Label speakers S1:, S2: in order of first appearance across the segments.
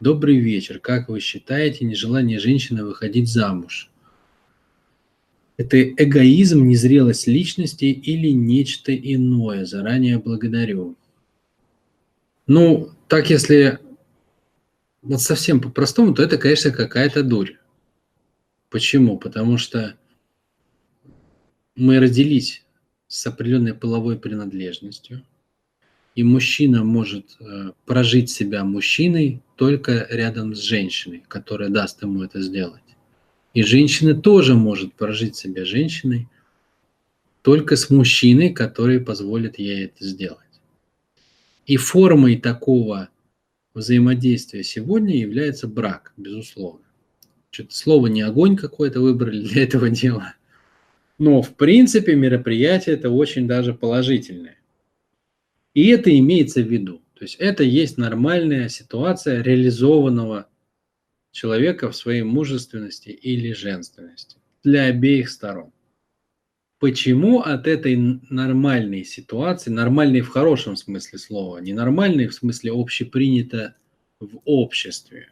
S1: Добрый вечер. Как вы считаете, нежелание женщины выходить замуж? Это эгоизм, незрелость личности или нечто иное? Заранее благодарю. Ну, так если вот совсем по-простому, то это, конечно, какая-то дурь. Почему? Потому что мы родились с определенной половой принадлежностью, и мужчина может э, прожить себя мужчиной только рядом с женщиной, которая даст ему это сделать. И женщина тоже может прожить себя женщиной только с мужчиной, который позволит ей это сделать. И формой такого взаимодействия сегодня является брак, безусловно. Что-то слово не огонь какой-то выбрали для этого дела. Но, в принципе, мероприятие это очень даже положительное. И это имеется в виду. То есть это есть нормальная ситуация реализованного человека в своей мужественности или женственности для обеих сторон. Почему от этой нормальной ситуации, нормальной в хорошем смысле слова, не нормальной в смысле общепринято в обществе,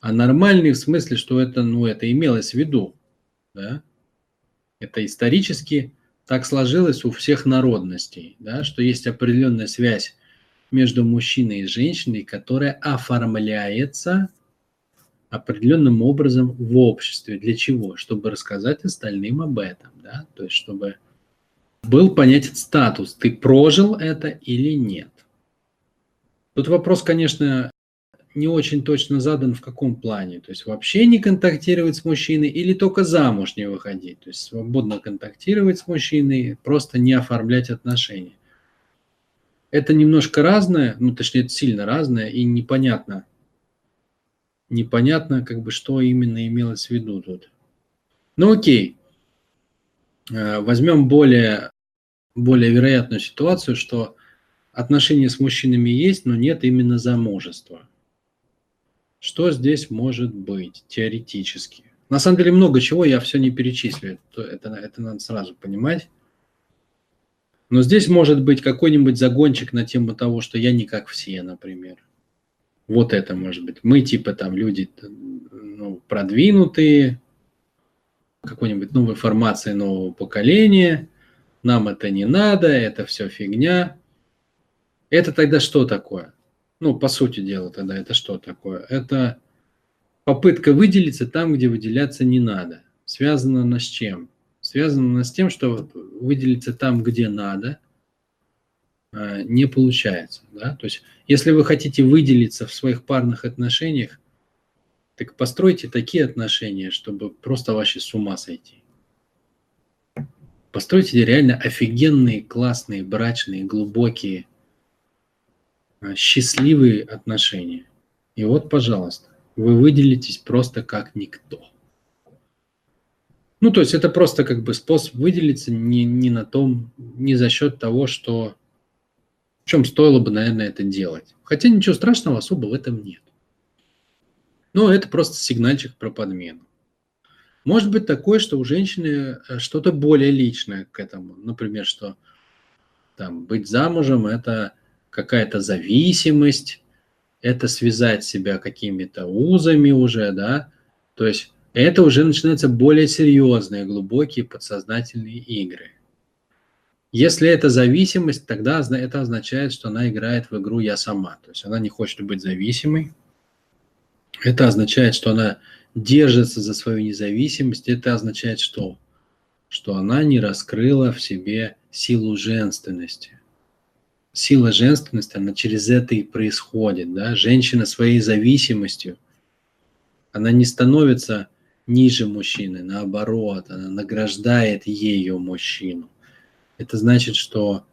S1: а нормальный в смысле, что это, ну, это имелось в виду, да? Это исторически так сложилось у всех народностей, да, что есть определенная связь между мужчиной и женщиной, которая оформляется определенным образом в обществе. Для чего? Чтобы рассказать остальным об этом, да, то есть чтобы был понятен статус, ты прожил это или нет. Тут вопрос, конечно, не очень точно задан в каком плане. То есть вообще не контактировать с мужчиной или только замуж не выходить. То есть свободно контактировать с мужчиной, просто не оформлять отношения. Это немножко разное, ну точнее это сильно разное и непонятно. Непонятно, как бы, что именно имелось в виду тут. Ну окей, э, возьмем более, более вероятную ситуацию, что отношения с мужчинами есть, но нет именно замужества. Что здесь может быть теоретически? На самом деле много чего, я все не перечислю, это, это надо сразу понимать. Но здесь может быть какой-нибудь загончик на тему того, что я не как все, например. Вот это может быть. Мы типа там люди ну, продвинутые, какой-нибудь новой формации нового поколения, нам это не надо, это все фигня. Это тогда что такое? Ну, по сути дела тогда это что такое? Это попытка выделиться там, где выделяться не надо. Связано на с чем? Связано на с тем, что выделиться там, где надо, а, не получается. Да? То есть, если вы хотите выделиться в своих парных отношениях, так постройте такие отношения, чтобы просто вообще с ума сойти. Постройте реально офигенные, классные, брачные, глубокие счастливые отношения. И вот, пожалуйста, вы выделитесь просто как никто. Ну, то есть это просто как бы способ выделиться не, не на том, не за счет того, что в чем стоило бы, наверное, это делать. Хотя ничего страшного особо в этом нет. Но это просто сигнальчик про подмену. Может быть такое, что у женщины э, что-то более личное к этому. Например, что там быть замужем – это какая-то зависимость, это связать себя какими-то узами уже, да, то есть это уже начинаются более серьезные, глубокие подсознательные игры. Если это зависимость, тогда это означает, что она играет в игру «я сама», то есть она не хочет быть зависимой. Это означает, что она держится за свою независимость. Это означает что? Что она не раскрыла в себе силу женственности сила женственности, она через это и происходит. Да? Женщина своей зависимостью, она не становится ниже мужчины, наоборот, она награждает ее мужчину. Это значит, что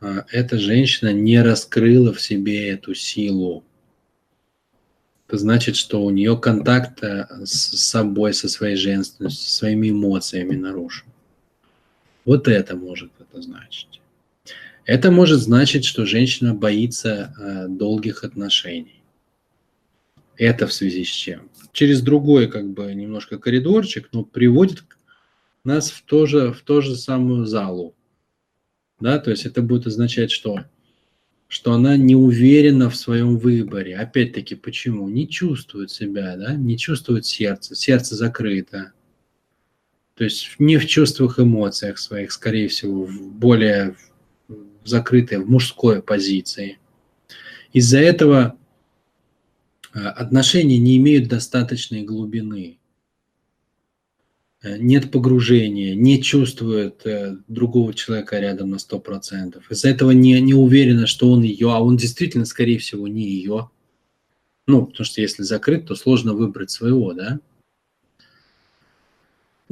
S1: а, эта женщина не раскрыла в себе эту силу. Это значит, что у нее контакт э, с собой, со своей женственностью, со своими эмоциями нарушен. Вот это может это значить. Это может значить, что женщина боится э, долгих отношений. Это в связи с чем? Через другой, как бы, немножко коридорчик, но приводит нас в то же, в ту же самую залу. Да, то есть это будет означать, что, что она не уверена в своем выборе. Опять-таки, почему? Не чувствует себя, да? не чувствует сердце, сердце закрыто. То есть не в чувствах, эмоциях своих, скорее всего, в более закрытой, в мужской позиции. Из-за этого э, отношения не имеют достаточной глубины. Э, нет погружения, не чувствует э, другого человека рядом на 100%. Из-за этого не, не уверена, что он ее, а он действительно, скорее всего, не ее. Ну, потому что если закрыт, то сложно выбрать своего, да?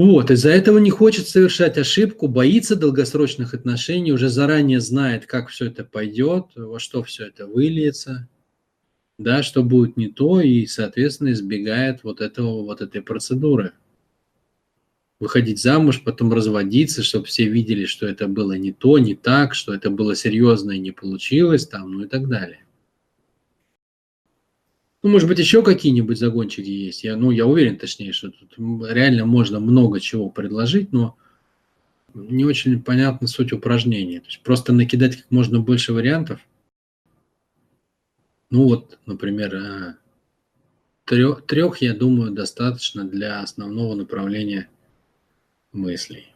S1: Вот, из-за этого не хочет совершать ошибку, боится долгосрочных отношений, уже заранее знает, как все это пойдет, во что все это выльется, да, что будет не то, и, соответственно, избегает вот этого, вот этой процедуры. Выходить замуж, потом разводиться, чтобы все видели, что это было не то, не так, что это было серьезно и не получилось, там, ну и так далее. Ну, может быть, еще какие-нибудь загончики есть. Я, ну, я уверен, точнее, что тут реально можно много чего предложить, но не очень понятна суть упражнения. То есть просто накидать как можно больше вариантов. Ну вот, например, трех, трех, я думаю, достаточно для основного направления мыслей.